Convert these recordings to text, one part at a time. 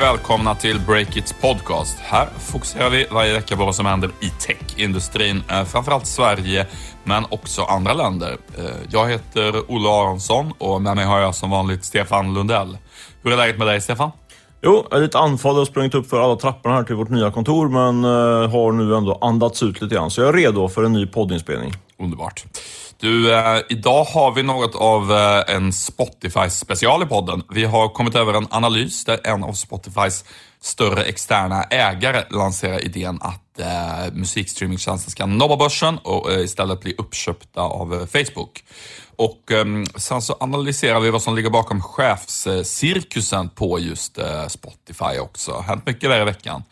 välkomna till Breakits podcast. Här fokuserar vi varje vecka på vad som händer i techindustrin, eh, framförallt Sverige, men också andra länder. Eh, jag heter Olle Aronsson och med mig har jag som vanligt Stefan Lundell. Hur är läget med dig, Stefan? Jo, jag är lite andfådd och sprungit upp för alla trapporna här till vårt nya kontor, men uh, har nu ändå andats ut lite grann. Så jag är redo för en ny poddinspelning. Underbart. Du, eh, idag har vi något av eh, en Spotify-special i podden. Vi har kommit över en analys där en av Spotifys större externa ägare lanserar idén att eh, musikstreamingtjänsten ska nobba börsen och eh, istället bli uppköpta av eh, Facebook. Och ehm, sen så analyserar vi vad som ligger bakom chefscirkusen på just eh, Spotify också. Hänt mycket där i veckan.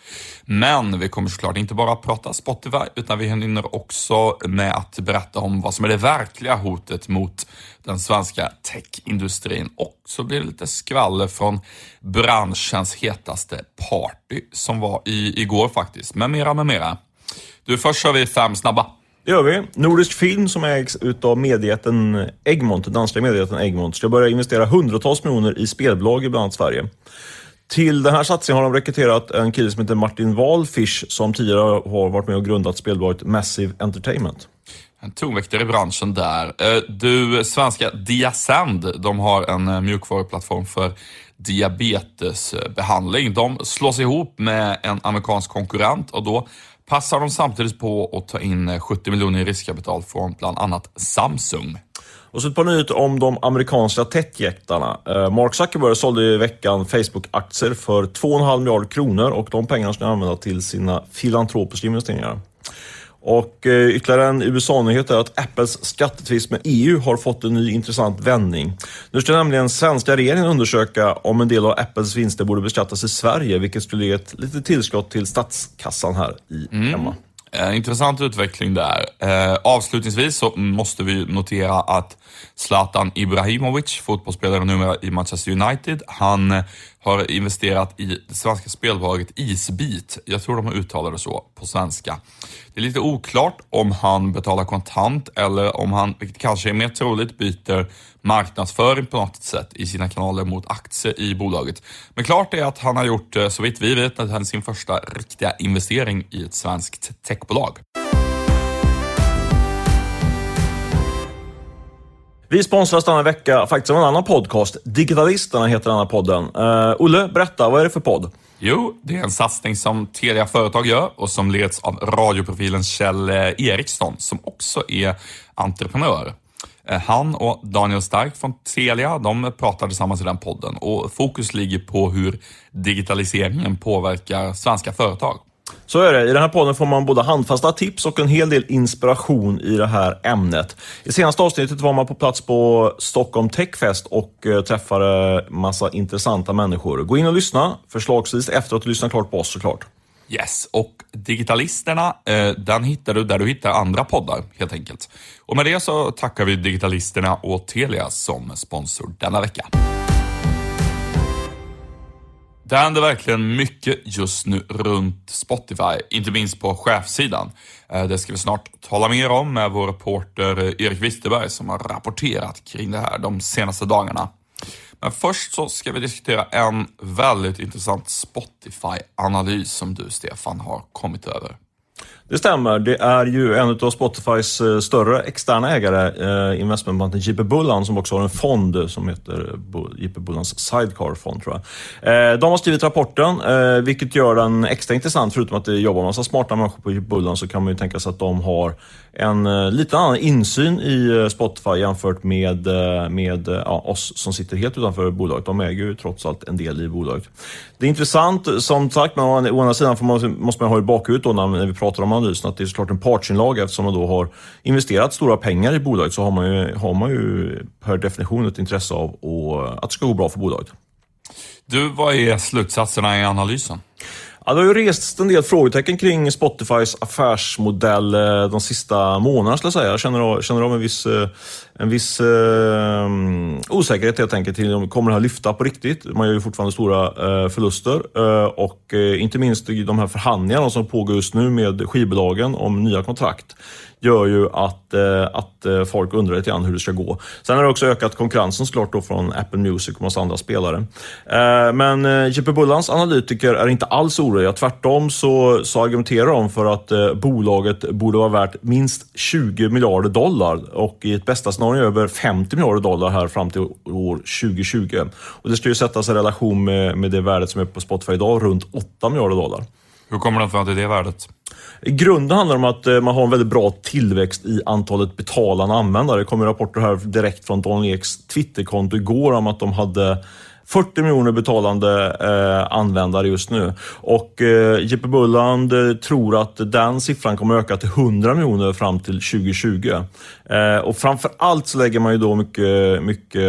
Men vi kommer såklart inte bara prata Spotify, utan vi hinner också med att berätta om vad som är det verkliga hotet mot den svenska techindustrin. Och så blir det lite skvaller från branschens hetaste party som var i, igår faktiskt. Med mera, med mera. Du, först kör vi fem snabba. Det gör vi. Nordisk Film som ägs utav mediejätten Egmont, danska mediejätten Egmont, ska börja investera hundratals miljoner i spelbolag i bland annat Sverige. Till den här satsningen har de rekryterat en kille som heter Martin Wahlfisch som tidigare har varit med och grundat spelbolaget Massive Entertainment. En tonväktare i branschen där. Eh, du, svenska Diasend, de har en eh, mjukvaruplattform för diabetesbehandling. De slås ihop med en amerikansk konkurrent och då passar de samtidigt på att ta in eh, 70 miljoner i riskkapital från bland annat Samsung. Och så ett par nyheter om de amerikanska techjättarna. Eh, Mark Zuckerberg sålde i veckan Facebook-aktier för 2,5 miljarder kronor och de pengarna ska han använda till sina filantropiska investeringar. Och eh, ytterligare en USA-nyhet är att Apples skattetvist med EU har fått en ny intressant vändning. Nu ska nämligen svenska regeringen undersöka om en del av Apples vinster borde beskattas i Sverige, vilket skulle ge ett litet tillskott till statskassan här i mm. hemma. Eh, intressant utveckling där. Eh, avslutningsvis så måste vi notera att Zlatan Ibrahimovic, fotbollsspelare numera i Manchester United, han har investerat i det svenska spelbolaget Isbit. Jag tror de har uttalat det så på svenska. Det är lite oklart om han betalar kontant eller om han, vilket kanske är mer troligt, byter marknadsföring på något sätt i sina kanaler mot aktier i bolaget. Men klart är att han har gjort, eh, så vitt vi vet, sin första riktiga investering i ett svenskt techbolag. Vi sponsras denna vecka faktiskt av en annan podcast. Digitalisterna heter den här podden. Uh, Olle, berätta, vad är det för podd? Jo, det är en satsning som Telia Företag gör och som leds av radioprofilen Kjell eh, Eriksson som också är entreprenör. Eh, han och Daniel Stark från Telia, de pratar tillsammans i den podden och fokus ligger på hur digitaliseringen påverkar svenska företag. Så är det. I den här podden får man både handfasta tips och en hel del inspiration i det här ämnet. I senaste avsnittet var man på plats på Stockholm Techfest och eh, träffade massa intressanta människor. Gå in och lyssna, förslagsvis efter att du lyssnat klart på oss såklart. Yes, och Digitalisterna, eh, den hittar du där du hittar andra poddar helt enkelt. Och med det så tackar vi Digitalisterna och Telia som sponsor denna vecka. Det händer verkligen mycket just nu runt Spotify, inte minst på chefssidan. Eh, det ska vi snart tala mer om med vår reporter Erik Wisterberg som har rapporterat kring det här de senaste dagarna. Men först så ska vi diskutera en väldigt intressant Spotify-analys som du, Stefan, har kommit över. Det stämmer. Det är ju en av Spotifys eh, större externa ägare, eh, investmentbanken JP Bullan, som också har en fond som heter eh, JP Bullans Sidecar-fond, tror jag. Eh, de har skrivit rapporten, eh, vilket gör den extra intressant. Förutom att det jobbar massa smarta människor på JP Bullan så kan man ju tänka sig att de har en eh, lite annan insyn i eh, Spotify jämfört med, eh, med ja, oss som sitter helt utanför bolaget. De äger ju trots allt en del i bolaget. Det är intressant, som sagt, men å andra sidan man, måste man ha i bakhuvudet då när vi pratar om analysen att det är såklart en partsinlag eftersom man då har investerat stora pengar i bolaget så har man ju, har man ju per definition ett intresse av att det ska gå bra för bolaget. Du, vad är slutsatserna i analysen? Ja, det har ju rests en del frågetecken kring Spotifys affärsmodell eh, de sista månaderna, skulle jag säga. Jag känner av, känner av en viss eh, en viss eh, osäkerhet helt enkelt till kommer det här lyfta på riktigt? Man gör ju fortfarande stora eh, förluster eh, och eh, inte minst de här förhandlingarna som pågår just nu med skivbolagen om nya kontrakt gör ju att, eh, att eh, folk undrar lite grann hur det ska gå. Sen har det också ökat konkurrensen såklart då från Apple Music och massa andra spelare. Eh, men eh, JP Bullans analytiker är inte alls oroliga. Tvärtom så, så argumenterar de för att eh, bolaget borde vara värt minst 20 miljarder dollar och i ett bästa scenario över 50 miljarder dollar här fram till år 2020. Och det ska ju sättas i relation med, med det värdet som är på Spotify idag, runt 8 miljarder dollar. Hur kommer de fram till det värdet? I grunden handlar det om att eh, man har en väldigt bra tillväxt i antalet betalande användare. Det kommer rapporter här direkt från Don Eks Twitterkonto igår om att de hade 40 miljoner betalande eh, användare just nu. Och eh, JP Bulland eh, tror att den siffran kommer öka till 100 miljoner fram till 2020. Eh, och framför allt så lägger man ju då mycket, mycket,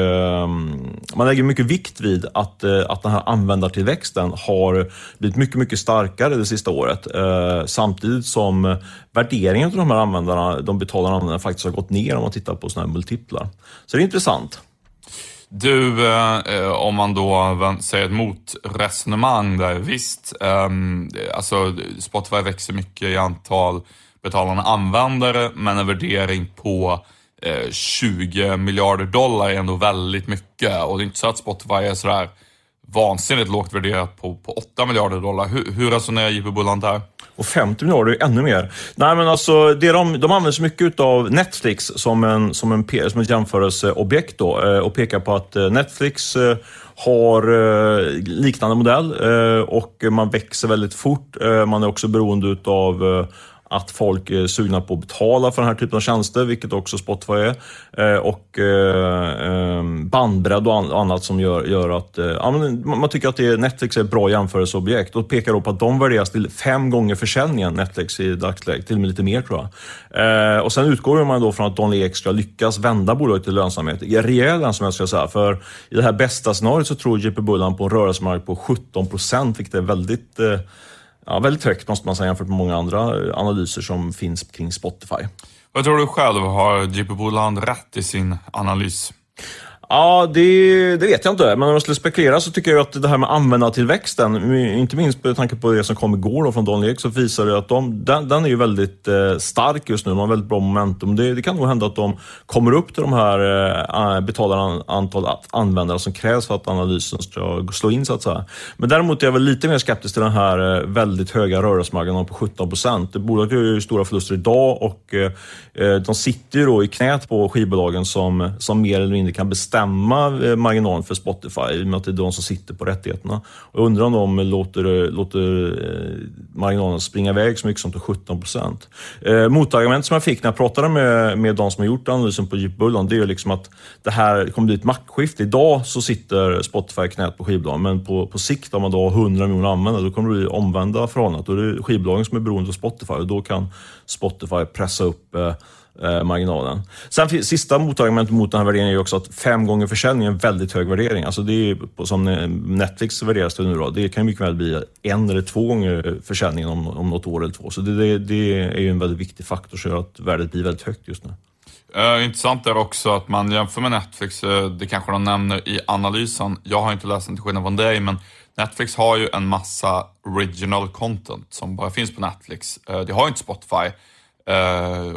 mm, man lägger mycket vikt vid att, eh, att den här användartillväxten har blivit mycket, mycket starkare det sista året. Eh, samtidigt som värderingen av de här användarna, de betalande användarna faktiskt har gått ner om man tittar på sådana här multiplar. Så det är intressant. Du, eh, om man då säger ett motresonemang där, visst, eh, alltså Spotify växer mycket i antal betalande användare, men en värdering på eh, 20 miljarder dollar är ändå väldigt mycket. Och det är inte så att Spotify är sådär vansinnigt lågt värderat på, på 8 miljarder dollar. Hur, hur resonerar JP Bulland där? Och 50 miljarder är ännu mer. Nej, men alltså, det de, de använder så mycket av Netflix som, en, som, en, som ett jämförelseobjekt då, eh, och pekar på att eh, Netflix eh, har liknande modell och man växer väldigt fort. Man är också beroende av att folk är sugna på att betala för den här typen av tjänster, vilket också Spotify är. Eh, och eh, bandbredd och annat som gör, gör att ja, man tycker att det är, Netflix är ett bra jämförelseobjekt och pekar då på att de värderas till fem gånger försäljningen Netflix i dagsläget, till och med lite mer tror jag. Och sen utgår man då från att Don Ek ska lyckas vända bolaget till lönsamhet, rejäl lönsamhet ska jag säga. För i det här bästa scenariot så tror JP Bullan på en rörelsemarknad på 17 procent, vilket är väldigt ja, väldigt högt måste man säga jämfört med många andra eh, analyser som finns kring Spotify. Vad tror du själv? Har JP Boland rätt i sin analys? Ja, det, det, vet jag inte. Men om jag skulle spekulera så tycker jag att det här med användartillväxten, inte minst med tanke på det som kom igår då från Daniel Ek, så visar det att de, den, den är ju väldigt eh, stark just nu. De har väldigt bra momentum. Det, det, kan nog hända att de kommer upp till de här eh, betalade antal användare som krävs för att analysen ska slå in så att säga. Men däremot är jag väl lite mer skeptisk till den här eh, väldigt höga rörelsemarginalen på 17 procent. Bolaget gör ju stora förluster idag och eh, de sitter ju då i knät på skivbolagen som, som mer eller mindre kan bestämma bestämma eh, marginalen för Spotify i och med att det är de som sitter på rättigheterna. Och jag undrar om de låter, eh, låter eh, marginalen springa iväg så mycket som till 17 procent. Eh, motargument som jag fick när jag pratade med, med de som har gjort analysen på Jeep det är liksom att det här kommer bli ett maktskifte. Idag så sitter Spotify i knät på skivbolagen, men på, på sikt om man då har 100 miljoner användare, då kommer det bli omvända förhållandet. Då är det skivbolagen som är beroende av Spotify och då kan Spotify pressa upp eh, eh, marginalen. Sen sista motargumentet mot den här värderingen är ju också att fem gånger försäljning är en väldigt hög värdering. Alltså det är som Netflix värderas det nu då. Det kan mycket väl bli en eller två gånger försäljningen om, om något år eller två. Så det, det, det är ju en väldigt viktig faktor som gör att värdet blir väldigt högt just nu. Uh, intressant är också att man jämför med Netflix, uh, det kanske de nämner i analysen. Jag har inte läst den till skillnad från dig, men Netflix har ju en massa original content som bara finns på Netflix. Uh, det har inte Spotify.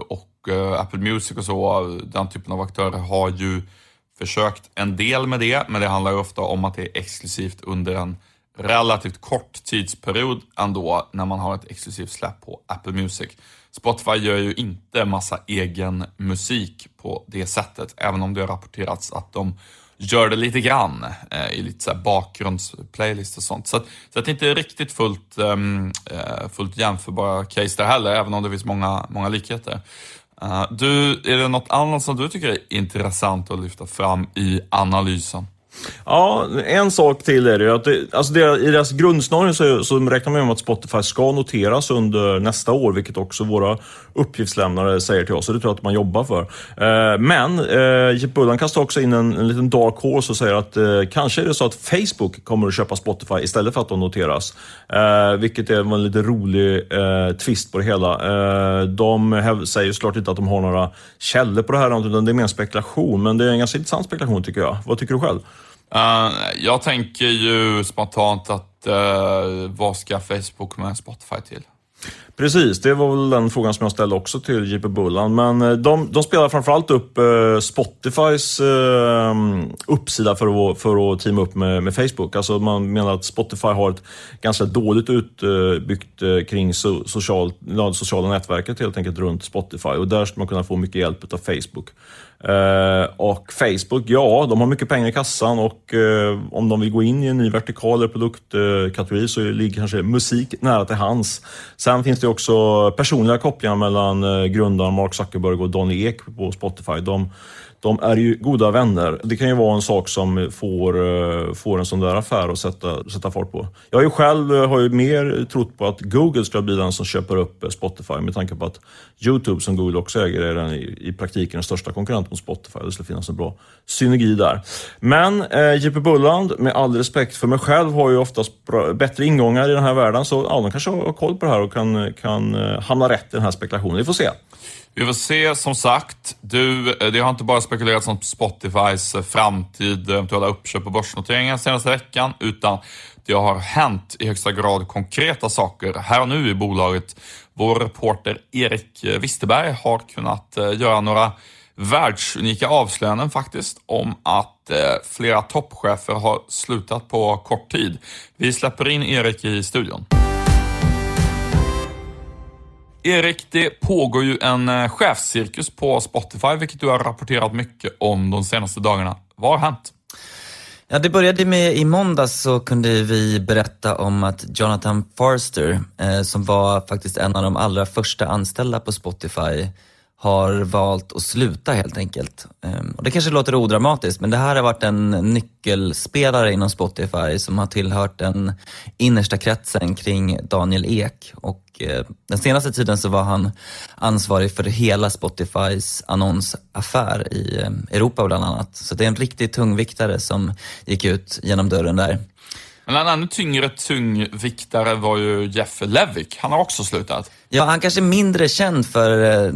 och Eh, Apple Music och så, den typen av aktörer har ju försökt en del med det, men det handlar ju ofta om att det är exklusivt under en relativt kort tidsperiod ändå när man har ett exklusivt släpp på Apple Music. Spotify gör ju inte massa egen musik på det sättet, även om det har rapporterats att de gör det lite grann eh, i lite så bakgrundsplaylist och sånt. Så, att, så att det inte är riktigt fullt, um, fullt jämförbara case där heller, även om det finns många, många likheter. Uh, du, är det något annat som du tycker är intressant att lyfta fram i analysen? Ja, en sak till är det ju. Att det, alltså deras, I deras grundscenario så, så räknar man med att Spotify ska noteras under nästa år, vilket också våra uppgiftslämnare säger till oss. Så det tror jag att man jobbar för. Eh, men eh, Jeff Bullan kastar också in en, en liten dark horse och säger att eh, kanske är det så att Facebook kommer att köpa Spotify istället för att de noteras. Eh, vilket är en lite rolig eh, twist på det hela. Eh, de säger såklart inte att de har några källor på det här, utan det är mer en spekulation. Men det är en ganska intressant spekulation tycker jag. Vad tycker du själv? Uh, jag tänker ju spontant att uh, vad ska Facebook med Spotify till? Precis, det var väl den frågan som jag ställde också till JP Bullan. Men eh, de, de spelar framförallt upp eh, Spotifys eh, uppsida för att, för att teama upp med, med, Facebook. Alltså man menar att Spotify har ett ganska dåligt utbyggt eh, kring so, social, sociala nätverket helt enkelt runt Spotify och där skulle man kunna få mycket hjälp av Facebook. Eh, och Facebook, ja, de har mycket pengar i kassan och eh, om de vill gå in i en ny vertikal eller produktkategori så ligger kanske musik nära till hands. Sen finns det också personliga kopplingar mellan eh, grundaren Mark Zuckerberg och Donny Ek på Spotify. De, de är ju goda vänner. Det kan ju vara en sak som får, eh, får en sån där affär att sätta, sätta fart på. Jag har ju själv eh, har ju mer trott på att Google ska bli den som köper upp eh, Spotify med tanke på att Youtube, som Google också äger, är den i, i praktiken den största konkurrenten mot Spotify. Det skulle finnas en bra synergi där. Men eh, JP Bulland, med all respekt för mig själv, har ju oftast bra, bättre ingångar i den här världen. Så ja, de kanske har koll på det här och kan, kan hamna rätt i den här spekulationen. Vi får se. Vi får se, som sagt. Du, eh, det har inte bara spekulerats om Spotifys eh, framtid, eh, eventuella uppköp och börsnoteringar senaste veckan, utan det har hänt i högsta grad konkreta saker här och nu i bolaget. Vår reporter Erik Wisterberg har kunnat göra några världsunika avslöjanden faktiskt om att eh, flera toppchefer har slutat på kort tid. Vi släpper in Erik i studion. Erik, det pågår ju en eh, chefscirkus på Spotify, vilket du har rapporterat mycket om de senaste dagarna. Vad har hänt? Ja, det började med i måndags så kunde vi berätta om att Jonathan Forster, eh, som var faktiskt en av de allra första anställda på Spotify, har valt att sluta helt enkelt. Eh, och det kanske låter odramatiskt, men det här har varit en nyckelspelare inom Spotify som har tillhört den innersta kretsen kring Daniel Ek. Och Eh, den senaste tiden så var han ansvarig för hela Spotifys annonsaffär i eh, Europa bland annat. Så det är en riktig tungviktare som gick ut genom dörren där. Men en ännu tyngre tungviktare var ju Jeff Levick. Han har också slutat. Ja, han kanske är mindre känd för eh,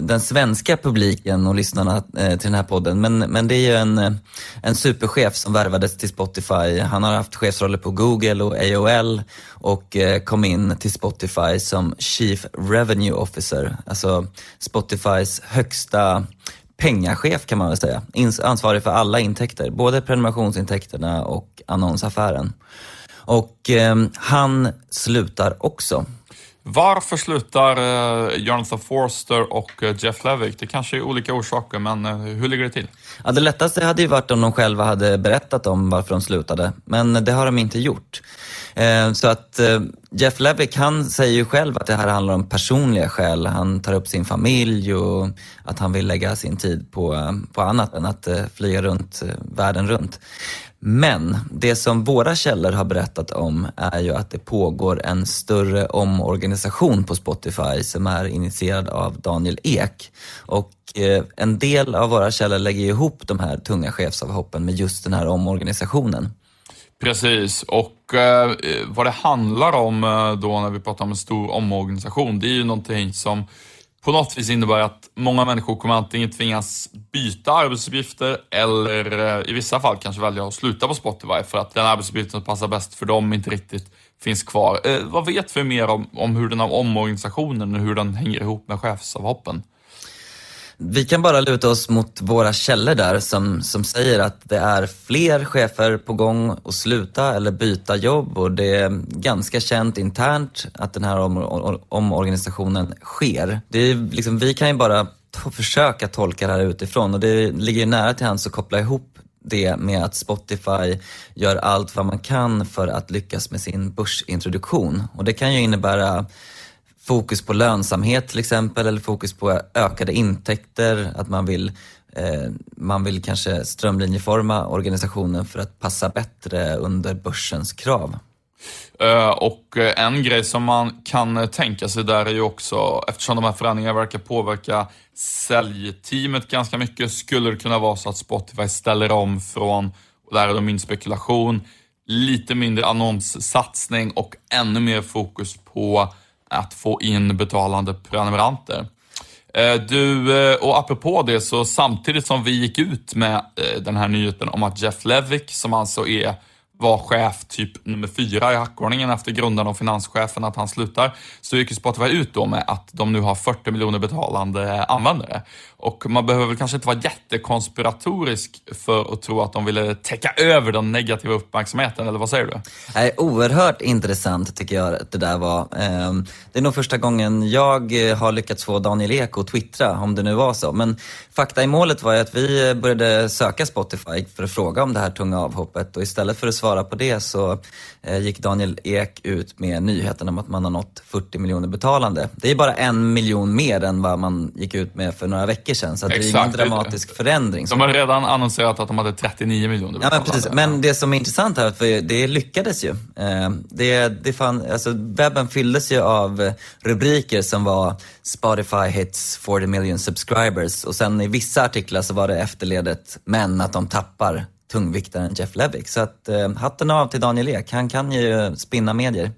den svenska publiken och lyssnarna eh, till den här podden. Men, men det är ju en, eh, en superchef som värvades till Spotify. Han har haft chefsroller på Google och AOL och kom in till Spotify som Chief Revenue Officer. Alltså Spotifys högsta pengachef kan man väl säga. Ansvarig för alla intäkter, både prenumerationsintäkterna och annonsaffären. Och eh, han slutar också. Varför slutar eh, Jonathan Forster och eh, Jeff Levick? Det kanske är olika orsaker, men eh, hur ligger det till? Ja, det lättaste hade ju varit om de själva hade berättat om varför de slutade, men det har de inte gjort. Eh, så att Jeff Levick, han säger ju själv att det här handlar om personliga skäl. Han tar upp sin familj och att han vill lägga sin tid på, på annat än att flyga runt världen runt. Men det som våra källor har berättat om är ju att det pågår en större omorganisation på Spotify som är initierad av Daniel Ek. Och eh, en del av våra källor lägger ihop de här tunga chefsavhoppen med just den här omorganisationen. Precis, och eh, vad det handlar om eh, då när vi pratar om en stor omorganisation, det är ju någonting som på något vis innebär att många människor kommer antingen tvingas byta arbetsuppgifter eller eh, i vissa fall kanske välja att sluta på Spotify för att den arbetsuppgiften som passar bäst för dem inte riktigt finns kvar. Eh, vad vet vi mer om, om hur den här omorganisationen och hur den hänger ihop med chefsavhoppen? Vi kan bara luta oss mot våra källor där som, som säger att det är fler chefer på gång att sluta eller byta jobb och det är ganska känt internt att den här om, omorganisationen sker. Det är liksom, vi kan ju bara försöka tolka det här utifrån och det ligger nära till hands att koppla ihop det med att Spotify gör allt vad man kan för att lyckas med sin börsintroduktion. Och det kan ju innebära fokus på lönsamhet till exempel eller fokus på ökade intäkter, att man vill eh, man vill kanske strömlinjeforma organisationen för att passa bättre under börsens krav. Eh, och eh, en grej som man kan tänka sig där är ju också, eftersom de här förändringarna verkar påverka säljteamet ganska mycket, skulle det kunna vara så att Spotify ställer om från, och där är det min spekulation, lite mindre annonssatsning och ännu mer fokus på att få in betalande prenumeranter. Eh, du, eh, och apropå det, så samtidigt som vi gick ut med eh, den här nyheten om att Jeff Levick, som alltså är var chef typ nummer fyra i hackordningen efter grundaren och finanschefen att han slutar, så gick Spotify ut då med att de nu har 40 miljoner betalande användare. Och man behöver väl kanske inte vara jättekonspiratorisk för att tro att de ville täcka över den negativa uppmärksamheten, eller vad säger du? Nej, oerhört intressant tycker jag att det där var. Ehm, det är nog första gången jag eh, har lyckats få Daniel Ek att twittra, om det nu var så. Men fakta i målet var ju att vi eh, började söka Spotify för att fråga om det här tunga avhoppet och istället för att svara på det så eh, gick Daniel Ek ut med nyheten om att man har nått 40 miljoner betalande. Det är bara en miljon mer än vad man gick ut med för några veckor sedan, så det är ingen dramatisk förändring. De har redan annonserat att de hade 39 miljoner. Ja, men, precis. men det som är intressant här, för det lyckades ju. Eh, det, det fan, alltså, webben fylldes ju av rubriker som var Spotify hits 40 million subscribers och sen i vissa artiklar så var det efterledet, men att de tappar tungviktaren Jeff Levick. Så att, eh, hatten av till Daniel Ek, han kan ju spinna medier.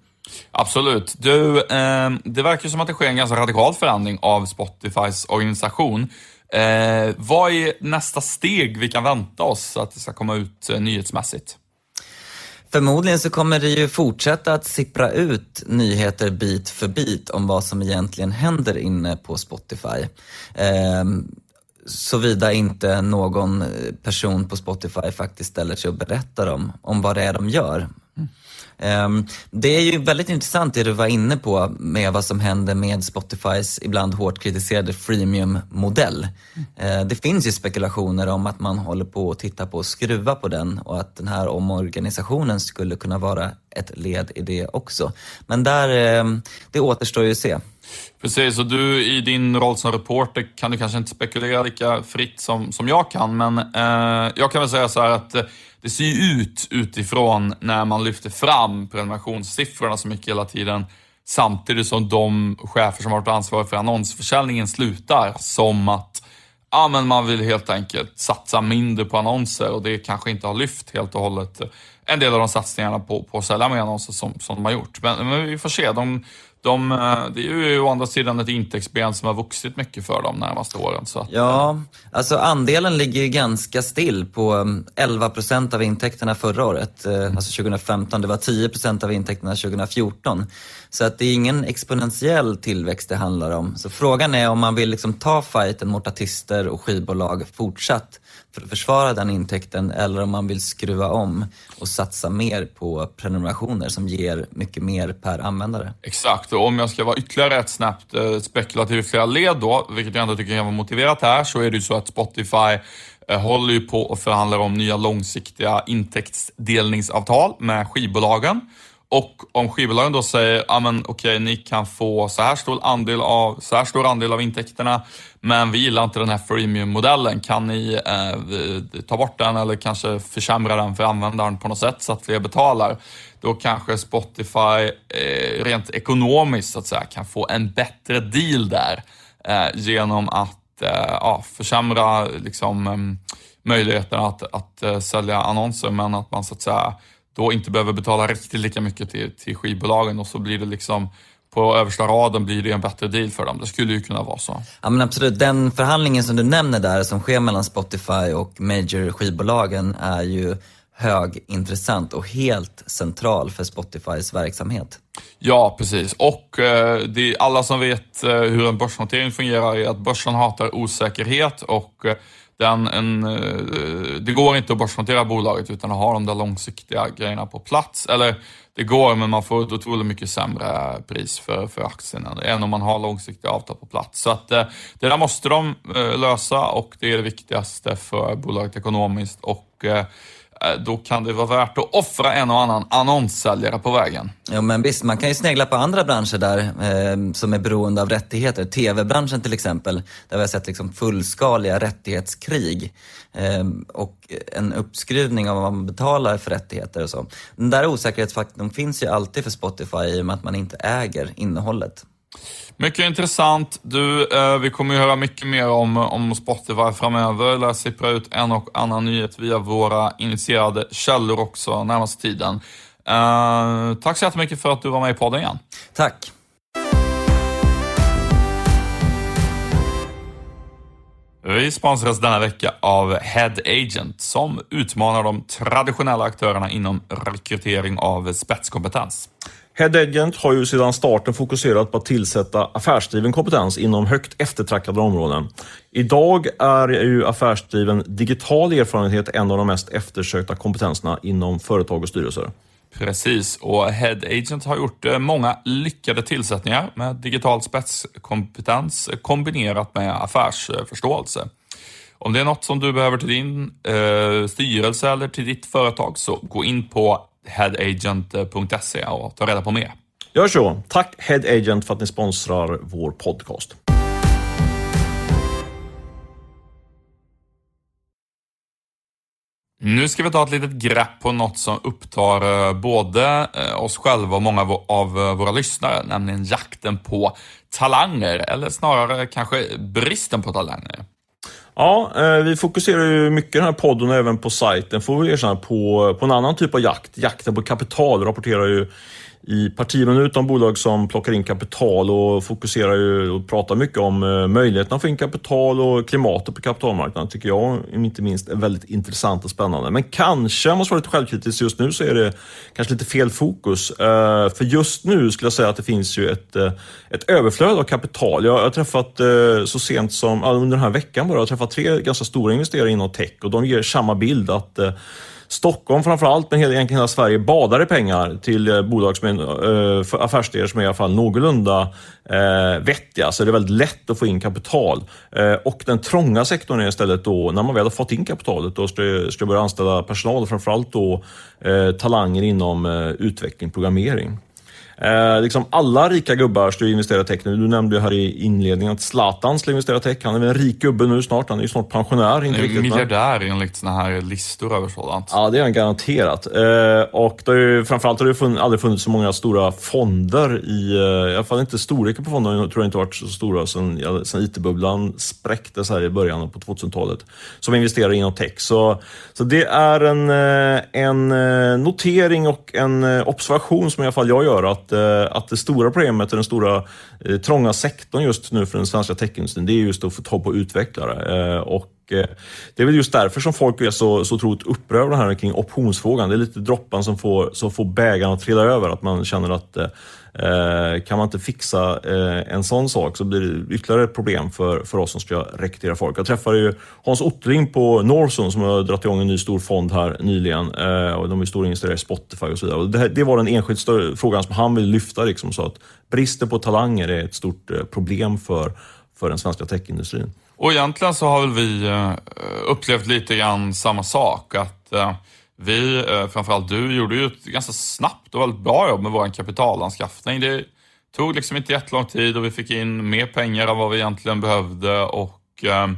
Absolut. Du, eh, det verkar som att det sker en ganska radikal förändring av Spotifys organisation. Eh, vad är nästa steg vi kan vänta oss att det ska komma ut eh, nyhetsmässigt? Förmodligen så kommer det ju fortsätta att sippra ut nyheter bit för bit om vad som egentligen händer inne på Spotify. Eh, Såvida inte någon eh, person på Spotify faktiskt ställer sig och berättar om, om vad det är de gör. Ehm, det är ju väldigt intressant det du var inne på med vad som händer med Spotifys ibland hårt kritiserade freemium-modell. Ehm, det finns ju spekulationer om att man håller på att titta på och skruva på den och att den här omorganisationen skulle kunna vara ett led i det också. Men där, ehm, det återstår ju att se. Precis, och du i din roll som reporter kan du kanske inte spekulera lika fritt som, som jag kan, men eh, jag kan väl säga så här att eh, det ser ju ut utifrån när man lyfter fram prenumerationssiffrorna så mycket hela tiden, samtidigt som de chefer som varit ansvariga för annonsförsäljningen slutar, som att ja, men man vill helt enkelt satsa mindre på annonser och det kanske inte har lyft helt och hållet en del av de satsningarna på, på att sälja mer annonser som, som de har gjort. Men, men vi får se. De, de, eh, det är ju å andra sidan ett intäktsben som har vuxit mycket för dem närmaste åren. Så att, ja, alltså andelen ligger ju ganska still på 11 procent av intäkterna förra året, eh, alltså 2015. Det var 10 procent av intäkterna 2014. Så att det är ingen exponentiell tillväxt det handlar om. Så frågan är om man vill liksom ta fighten mot artister och skivbolag fortsatt för att försvara den intäkten eller om man vill skruva om och satsa mer på prenumerationer som ger mycket mer per användare. Exakt, och om jag ska vara ytterligare ett snabbt eh, spekulativ i flera led då, vilket jag ändå tycker kan vara motiverat här, så är det ju så att Spotify eh, håller ju på och förhandlar om nya långsiktiga intäktsdelningsavtal med skivbolagen. Och om skivbolagen då säger, ja men okej, ni kan få så här stor andel av, så här stor andel av intäkterna, men vi gillar inte den här freemium-modellen. Kan ni eh, ta bort den eller kanske försämra den för användaren på något sätt så att fler betalar? Då kanske Spotify eh, rent ekonomiskt så att säga kan få en bättre deal där eh, genom att eh, ja, försämra liksom, eh, möjligheten att, att eh, sälja annonser, men att man så att säga då inte behöver betala riktigt lika mycket till, till skivbolagen och så blir det liksom på översta raden blir det en bättre deal för dem. Det skulle ju kunna vara så. Ja men absolut. Den förhandlingen som du nämner där som sker mellan Spotify och major skivbolagen är ju högintressant och helt central för Spotifys verksamhet. Ja, precis. Och eh, det, alla som vet eh, hur en börsnotering fungerar är att börsen hatar osäkerhet och eh, den, en, eh, det går inte att börsnotera bolaget utan att ha de där långsiktiga grejerna på plats. Eller det går, men man får ett otroligt mycket sämre pris för, för aktierna än om man har långsiktiga avtal på plats. Så att, eh, det där måste de eh, lösa och det är det viktigaste för bolaget ekonomiskt. Och Eh, då kan det vara värt att offra en och annan annonssäljare på vägen. Ja men visst, man kan ju snegla på andra branscher där eh, som är beroende av rättigheter. TV-branschen till exempel, där vi har sett liksom fullskaliga rättighetskrig eh, och en uppskruvning av vad man betalar för rättigheter och så. Den där osäkerhetsfaktorn finns ju alltid för Spotify i och med att man inte äger innehållet. Mycket intressant. Du, eh, vi kommer ju höra mycket mer om, om Spotify framöver. Lär sippra ut en och annan nyhet via våra initierade källor också närmaste tiden. Eh, tack så jättemycket för att du var med i podden igen. Tack. Vi sponsras denna vecka av Head Agent som utmanar de traditionella aktörerna inom rekrytering av spetskompetens. Head Agent har ju sedan starten fokuserat på att tillsätta affärsdriven kompetens inom högt eftertraktade områden. Idag är ju affärsdriven digital erfarenhet en av de mest eftersökta kompetenserna inom företag och styrelser. Precis, och Head Agent har gjort eh, många lyckade tillsättningar med digital spetskompetens kombinerat med affärsförståelse. Om det är något som du behöver till din eh, styrelse eller till ditt företag så gå in på headagent.se och ta reda på mer. Gör så. Tack Head Agent för att ni sponsrar vår podcast. Nu ska vi ta ett litet grepp på något som upptar eh, både eh, oss själva och många av eh, våra lyssnare, nämligen jakten på talanger, eller snarare kanske bristen på talanger. Ja, eh, vi fokuserar ju mycket i den här podden och även på sajten, får vi erkänna, på, på en annan typ av jakt. Jakten på kapital rapporterar ju i partiminut om bolag som plockar in kapital och fokuserar ju och pratar mycket om eh, möjligheterna att få in kapital och klimatet på kapitalmarknaden tycker jag inte minst är väldigt intressant och spännande. Men kanske, om man ska vara lite självkritisk just nu, så är det kanske lite fel fokus. Eh, för just nu skulle jag säga att det finns ju ett, eh, ett överflöd av kapital. Jag har träffat så sent som, under den här veckan bara, jag har träffat tre ganska stora investerare inom tech och de ger samma bild att Stockholm framförallt, men egentligen hela Sverige, badar i pengar till eh, bolag som är, eh, affärsidéer som är i alla fall någorlunda eh, vettiga. Så det är väldigt lätt att få in kapital. Eh, och den trånga sektorn är istället då, när man väl har fått in kapitalet, då ska, ska börja anställa personal, framförallt då eh, talanger inom eh, utveckling, programmering. Eh, liksom alla rika gubbar ska investera i tech nu. Du nämnde ju här i inledningen att Zlatan ska investera i tech. Han är väl en rik gubbe nu snart. Han är ju snart pensionär. Inte riktigt, miljardär men... enligt såna här listor över sådant. Ja, det är han garanterat. Eh, och det har ju, framförallt har det funnits, aldrig funnits så många stora fonder i, eh, i alla fall inte storleken på fonderna tror jag inte varit så stora sedan, sedan IT-bubblan spräcktes här i början på 2000-talet. Som investerar inom tech. Så, så det är en, eh, en eh, notering och en observation som i alla fall jag gör att att, eh, att det stora problemet och den stora eh, trånga sektorn just nu för den svenska techindustrin, det är just att få tag på utvecklare. Eh, och eh, det är väl just därför som folk är så, så otroligt upprörda här kring optionsfrågan. Det är lite droppen som får, som får bägaren att trilla över. Att man känner att Eh, Eh, kan man inte fixa eh, en sån sak så blir det ytterligare ett problem för, för oss som ska rekrytera folk. Jag träffade ju Hans Ottling på Norson som har dragit igång en ny stor fond här nyligen. Eh, och de är stora investerare i Spotify och så vidare. Och det, det var den enskilt större frågan som han vill lyfta. Liksom, så att bristen på talanger är ett stort problem för, för den svenska techindustrin. Och egentligen så har väl vi upplevt lite grann samma sak. att vi, eh, framförallt du, gjorde ju ett ganska snabbt och väldigt bra jobb med vår kapitalanskaffning. Det tog liksom inte jättelång tid och vi fick in mer pengar än vad vi egentligen behövde och Eh,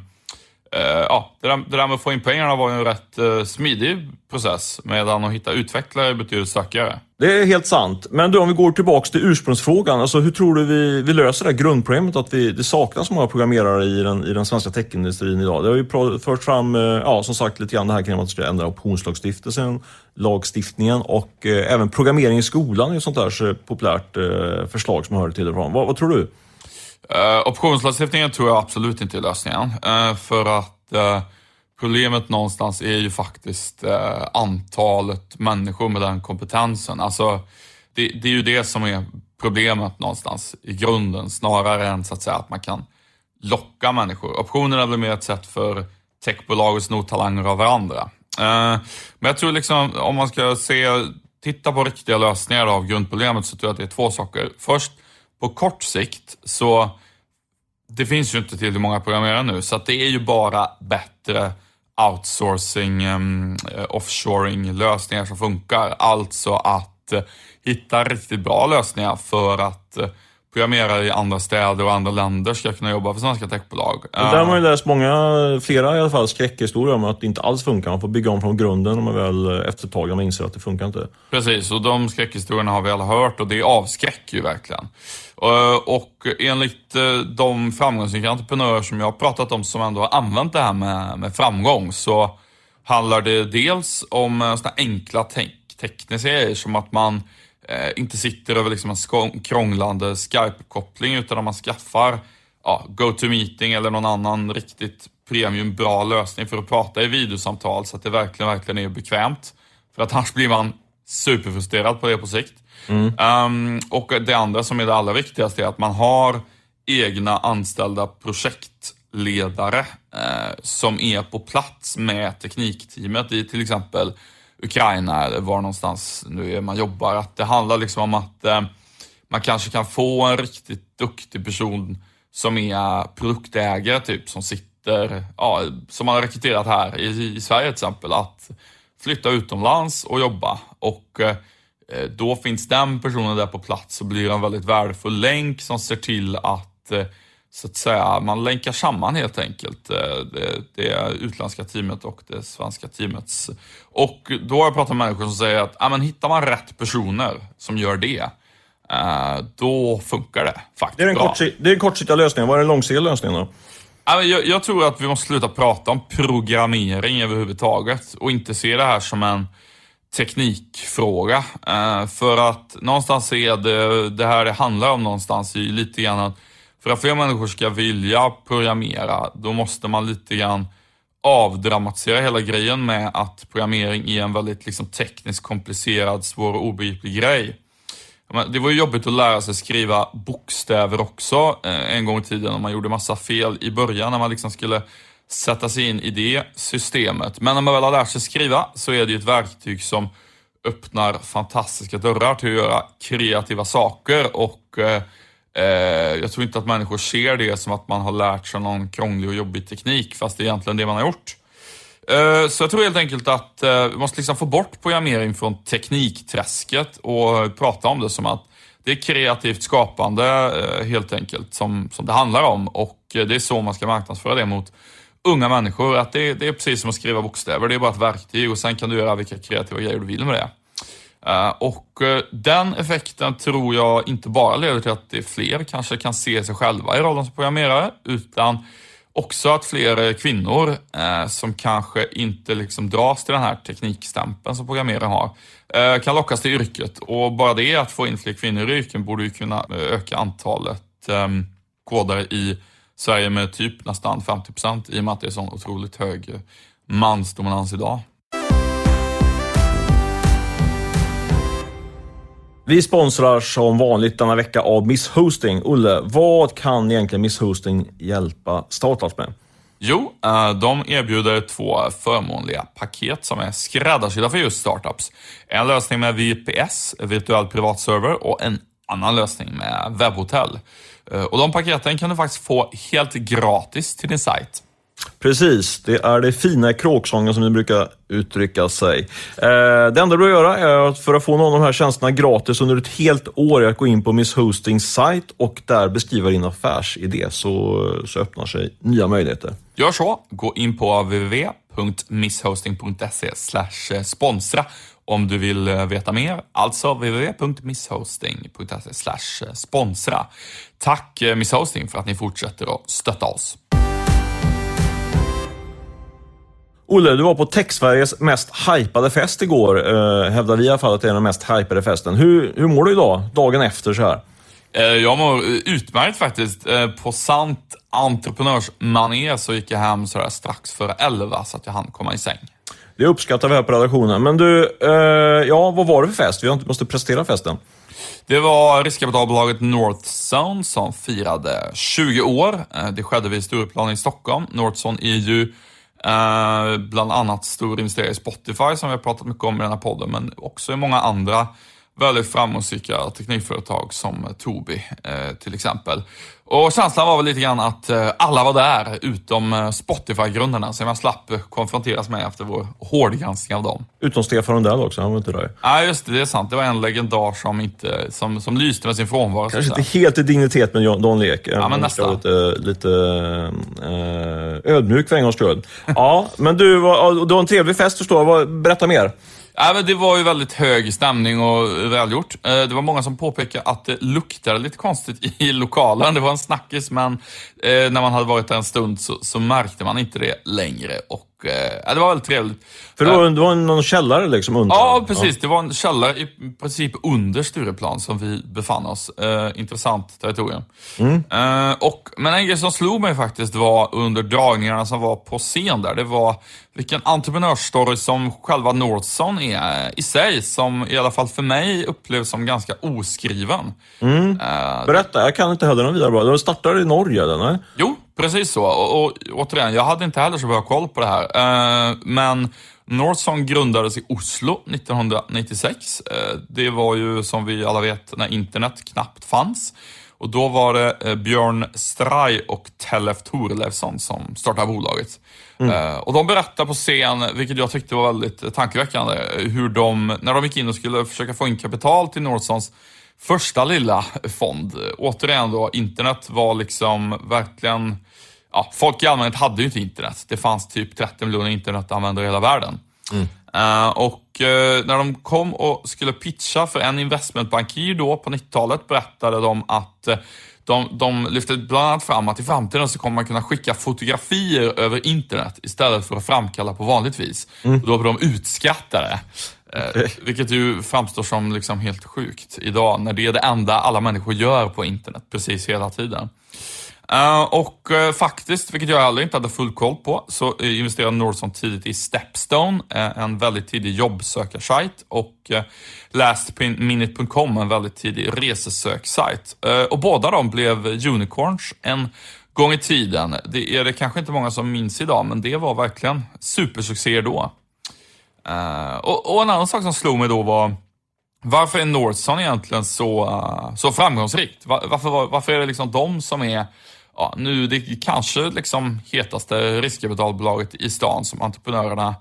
Eh, ja, det där, det där, med att få in pengarna var ju en rätt uh, smidig process, medan att hitta utvecklare betyder stökigare. Det är helt sant. Men du, om vi går tillbaka till ursprungsfrågan. Alltså, hur tror du vi, vi löser det här grundproblemet att vi, det saknas många programmerare i den, i den svenska techindustrin idag? Det har ju förts fram, eh, ja, som sagt, lite grann det här kring att man ska ändra optionslagstiftningen lagstiftningen och eh, även programmering i skolan är ett sånt där populärt eh, förslag som hör till och från. Vad, vad tror du? Uh, optionslagstiftningen tror jag absolut inte är lösningen. Uh, för att uh, problemet någonstans är ju faktiskt antalet människor med den kompetensen. Alltså, det, det, är ju det som är problemet någonstans i grunden, snarare än så att säga att man kan locka människor. Optionerna blir mer ett sätt för techbolag att sno talanger av varandra. men jag tror liksom, om man ska se, titta på riktiga lösningar av grundproblemet så tror jag att det är två saker. Först, på kort sikt så det finns ju inte tillräckligt många programmerare nu, så att det är ju bara bättre outsourcing, um, offshoring lösningar som funkar. Alltså att uh, hitta riktigt bra lösningar för att uh, programmerare i andra städer och andra länder ska kunna jobba för svenska techbolag. Där har man ju läst många, flera i alla fall, skräckhistorier om att det inte alls funkar. Man får bygga om från grunden om man väl efter ett tag man inser att det funkar inte. Precis, och de skräckhistorierna har vi alla hört och det avskräcker ju verkligen. Och enligt de framgångsrika entreprenörer som jag har pratat om som ändå har använt det här med, med framgång så handlar det dels om sådana enkla tekniska grejer som att man eh, inte sitter över liksom en krånglande Skype-koppling utan att man skaffar ja, GoToMeeting eller någon annan riktigt premium bra lösning för att prata i videosamtal så att det verkligen, verkligen är bekvämt. För att annars blir man superfrustrerad på det på sikt. Mm. Um, och det andra som är det allra viktigaste är att man har egna anställda projektledare eh, som är på plats med teknikteamet i till exempel Ukraina eller var någonstans nu är man jobbar. Att det handlar liksom om att eh, man kanske kan få en riktigt duktig person som är produktägare typ, som sitter, ja, som man har rekryterat här i, i Sverige till exempel, att flytta utomlands och jobba. Och eh, då finns den personen där på plats och blir en väldigt värdefull länk som ser till att eh, så att säga, man länkar samman helt enkelt eh, det, det utländska teamet och det svenska teamets. Och då har jag pratat med människor som säger att ja, men hittar man rätt personer som gör det, eh, då funkar det faktiskt Det är den, kortsikt, det är den kortsiktiga lösningen. Vad är den långsiktiga lösningen då? Jag, jag tror att vi måste sluta prata om programmering överhuvudtaget och inte se det här som en teknikfråga. Eh, för att någonstans är det, det här det handlar om någonstans lite grann att för att fler människor ska vilja programmera, då måste man lite grann avdramatisera hela grejen med att programmering är en väldigt liksom, tekniskt komplicerad, svår och obegriplig grej. Det var ju jobbigt att lära sig skriva bokstäver också eh, en gång i tiden och man gjorde massa fel i början när man liksom skulle sätta sig in i det systemet. Men när man väl har lärt sig skriva så är det ju ett verktyg som öppnar fantastiska dörrar till att göra kreativa saker och Eh, Eh, jag tror inte att människor ser det som att man har lärt sig någon krånglig och jobbig teknik, fast det är egentligen det man har gjort. Eh, så jag tror helt enkelt att eh, vi måste liksom få bort programmering från teknikträsket och prata om det som att det är kreativt skapande eh, helt enkelt som, som det handlar om och eh, det är så man ska marknadsföra det mot unga människor. Att det, det är precis som att skriva bokstäver, det är bara ett verktyg och sen kan du göra vilka kreativa grejer du vill med det. Eh, och eh, den effekten tror jag inte bara leder till att det fler kanske kan se sig själva i rollen som programmerare, utan också att fler eh, kvinnor eh, som kanske inte liksom dras till den här teknikstämpeln som programmerare har, kan lockas till yrket. Och bara det att få in fler kvinnor i yrken borde ju kunna öka antalet ehm, kodare i Sverige med typ nästan 50 procent i och med att det är sån otroligt hög mansdominans idag. Vi sponsrar som vanligt denna vecka av Miss Hosting. Olle, vad kan egentligen Miss Hosting hjälpa startups med? Jo, eh, de erbjuder två förmånliga paket som är skräddarsydda för just startups. En lösning med VPS, virtuell privatserver, och en annan lösning med webbhotell. Eh, och de paketen kan du faktiskt få helt gratis till din sajt. Precis, det är det fina i kråksången som ni brukar uttrycka sig. Eh, det enda du behöver göra är att för att få någon av de här tjänsterna gratis under ett helt år är att gå in på Miss Hostings sajt och där beskriva din affärsidé så, så öppnar sig nya möjligheter. Gör så. Gå in på www.misshosting.se sponsra om du vill eh, veta mer. Alltså www.misshosting.se sponsra. Tack eh, Miss Hosting för att ni fortsätter att stötta oss. Olle, du var på Tech-Sveriges mest hypade fest igår. Eh, hävdar vi i alla fall att det är den mest hypade festen. Hur, hur mår du idag, dagen efter så här? Eh, jag mår utmärkt faktiskt. Eh, på sant entreprenörsmanér så gick jag hem så strax före elva så att jag hann komma i säng. Det uppskattar vi här på redaktionen. Men du, eh, ja, vad var det för fest? Vi måste prestera festen. Det var riskkapitalbolaget Northzone som firade 20 år. Eh, det skedde vid Stureplan i Stockholm. Northzone är ju Eh, bland annat stor investerare i Spotify som vi har pratat mycket om i den här podden, men också i många andra väldigt framgångsrika teknikföretag som Tobii eh, till exempel. Och känslan var väl lite grann att eh, alla var där, utom eh, Spotify-grundarna, som jag slapp konfronteras med efter vår hårdgranskning av dem. Utom Stefan Rundell också, han var inte där. Ja, just det, det är sant. Det var en legendar som, inte, som, som lyste med sin frånvaro. Kanske inte helt i dignitet med Don Lek. Ja, men nästan. Lite, lite eh, ödmjuk för en gångs skull. Ja, men du, var, du har en trevlig fest förstår jag. Berätta mer. Ja, men det var ju väldigt hög stämning och välgjort. Eh, det var många som påpekade att det luktade lite konstigt i lokalen. Det var en snackis, men eh, när man hade varit där en stund så, så märkte man inte det längre. Och, eh, ja, det var väldigt trevligt. För det var, det var någon källare liksom under. Ja, precis. Det var en källare i princip under Stureplan som vi befann oss. Eh, intressant territorium. Eh, och, men en grej som slog mig faktiskt var under dragningarna som var på scen där, det var vilken entreprenörsstory som själva Northson är i sig, som i alla fall för mig upplevs som ganska oskriven. Eh, Berätta, jag kan inte heller någon vidare bra. De startade i Norge, eller? Jo, precis så. Och, och återigen, jag hade inte heller så bra koll på det här. Eh, men Northson grundades i Oslo 1996. Eh, det var ju som vi alla vet när internet knappt fanns. Och då var det eh, Björn Stray och Tellef Thorlevsson som startade bolaget. Eh, och de berättar på scen, vilket jag tyckte var väldigt tankeväckande, hur de, när de gick in och skulle försöka få in kapital till Northsons första lilla fond. Återigen då, internet var liksom verkligen... Ja, folk i allmänhet hade ju inte internet. Det fanns typ 30 miljoner internetanvändare i hela världen. Eh, och eh, när de kom och skulle pitcha för en investmentbankir då på 90-talet berättade de att eh, de, de lyfte bland annat fram att i framtiden så kommer man kunna skicka fotografier över internet istället för att framkalla på vanligt vis. Och då blev de utskrattade. Eh, vilket ju framstår som liksom helt sjukt idag när det är det enda alla människor gör på internet precis hela tiden. Eh, och uh, faktiskt, vilket jag aldrig inte hade full koll på, så uh, investerade Nordson tidigt i Stepstone, en väldigt tidig jobbsökarsajt och uh, lastminute.com, en väldigt tidig resesöksajt. Och båda de blev unicorns en gång i tiden. Det är det kanske inte många som minns idag, men det var verkligen supersuccéer då. Och, och en annan sak som slog mig då var varför är Northson egentligen så, så framgångsrikt? Varför, var- varför är det liksom de som är ja, nu det kanske liksom hetaste riskkapitalbolaget i stan som entreprenörerna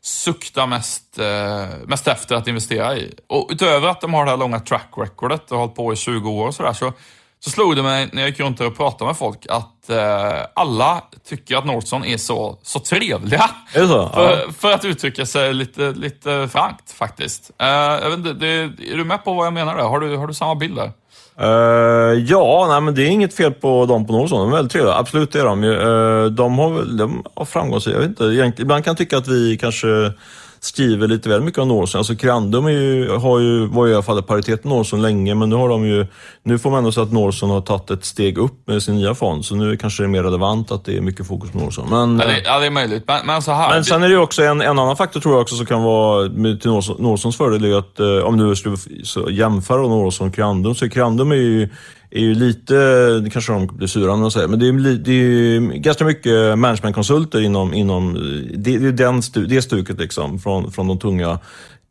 suktar mest, eh, mest efter att investera i? Och utöver att de har det här långa track recordet och har hållit på i 20 år och sådär, så, så slog det mig när jag gick runt och pratade med folk att eh, alla tycker att Northson är så, så trevliga. Är det så? Ja. För, för att uttrycka sig lite, lite frankt faktiskt. Eh, jag vet inte, det, är du med på vad jag menar där? Har du, har du samma bild där? Uh, ja, nej, men det är inget fel på dem på något sätt. De är väldigt trevliga. Absolut det är de ju. Uh, de har de har framgångsrika. Jag vet inte. Ibland kan jag tycka att vi kanske skriver lite väl mycket om Norson. Alltså Crandum är ju, har ju, var ju i alla fall i paritet med Norson länge, men nu har de ju, nu får man ändå säga att Norson har tagit ett steg upp med sin nya fond, så nu kanske det är mer relevant att det är mycket fokus på Norson. Men, Ja, det, ja, det är möjligt. Men, men så här. men sen är det ju också en, en annan faktor tror jag också som kan vara till Norson- Norsons fördel, är att eh, om du skulle jämföra Norson och Crandum, så Crandum är ju, är ju lite, det kanske de blir sura när de säger, men det är, det är ju ganska mycket managementkonsulter inom, inom det, det är den det stuket liksom, från, från de tunga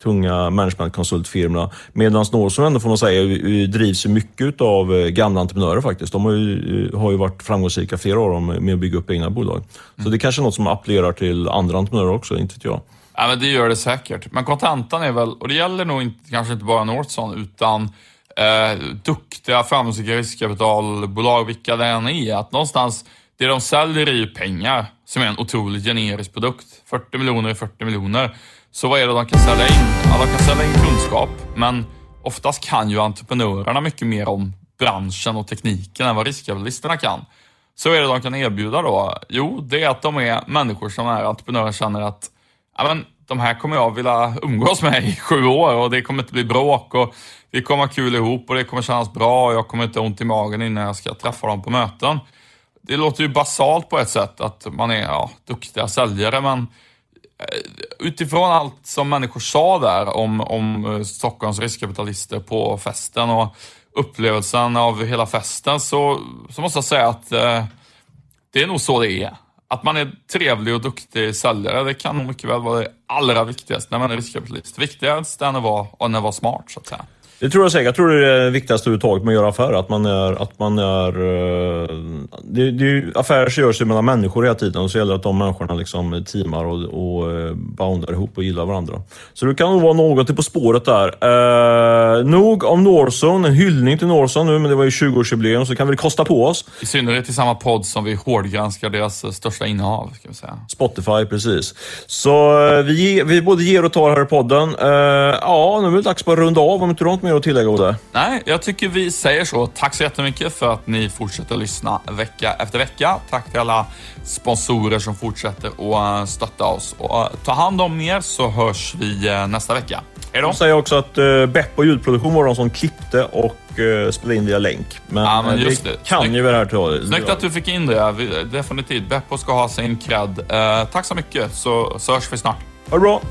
tunga managementkonsultfirmorna. Medan Norson ändå får man säga drivs mycket av gamla entreprenörer faktiskt. De har ju, har ju varit framgångsrika flera av dem med att bygga upp egna bolag. Så det kanske är något som appellerar till andra entreprenörer också, inte vet jag. Ja, men det gör det säkert. Men kontantan är väl, och det gäller nog inte, kanske inte bara Northson, utan eh, duktiga, framgångsrika riskkapitalbolag, vilka det än är, att någonstans, det de säljer är ju pengar, som är en otroligt generisk produkt. 40 miljoner är 40 miljoner. Så vad är det de kan sälja in? Ja, de kan sälja in kunskap, men oftast kan ju entreprenörerna mycket mer om branschen och tekniken än vad riskkapitalisterna kan. Så vad är det de kan erbjuda då? Jo, det är att de är människor som är entreprenörer känner att ja, men, de här kommer jag vilja umgås med i sju år och det kommer inte bli bråk och vi kommer ha kul ihop och det kommer kännas bra och jag kommer inte ha ont i magen innan jag ska träffa dem på möten. Det låter ju basalt på ett sätt att man är ja, duktiga säljare men eh, utifrån allt som människor sa där om, om eh, Stockholms riskkapitalister på festen och upplevelsen av hela festen så, så måste jag säga att eh, det är nog så det är. Att man är trevlig och duktig säljare, det kan nog mycket väl vara det allra viktigaste när man är riskkapitalist. Viktigast är att vara, än att vara smart, så att säga. Det tror jag säkert. Jag tror det är det viktigaste överhuvudtaget med att göra affärer. Att man är... Att man är eh, det, det, affärer görs ju mellan människor hela tiden och så gäller det att de människorna liksom teamar och, och eh, boundar ihop och gillar varandra. Så det kan nog vara något På spåret där. Eh, nog om Norson. En hyllning till Norson nu, men det var ju 20-årsjubileum så kan vi kosta på oss. I synnerhet i samma podd som vi hårdgranskar deras största innehav. Kan vi säga. Spotify, precis. Så eh, vi, vi både ger och tar här i podden. Eh, ja, nu är det dags att runda av om inte du har mer att tillägga, Olle? Nej, jag tycker vi säger så. Tack så jättemycket för att ni fortsätter lyssna vecka efter vecka. Tack till alla sponsorer som fortsätter att eh, stötta oss. Och eh, ta hand om er så hörs vi eh, nästa vecka. Hej då! Jag säger också att Bepp och ljudproduktion var de som klippte och spelade in via länk. Men, ja, men just det, kan Snyggt. ju det här till Snyggt att du fick in det. Definitivt. Beppo ska ha sin cred. Tack så mycket så, så hörs vi snart. Ha det bra!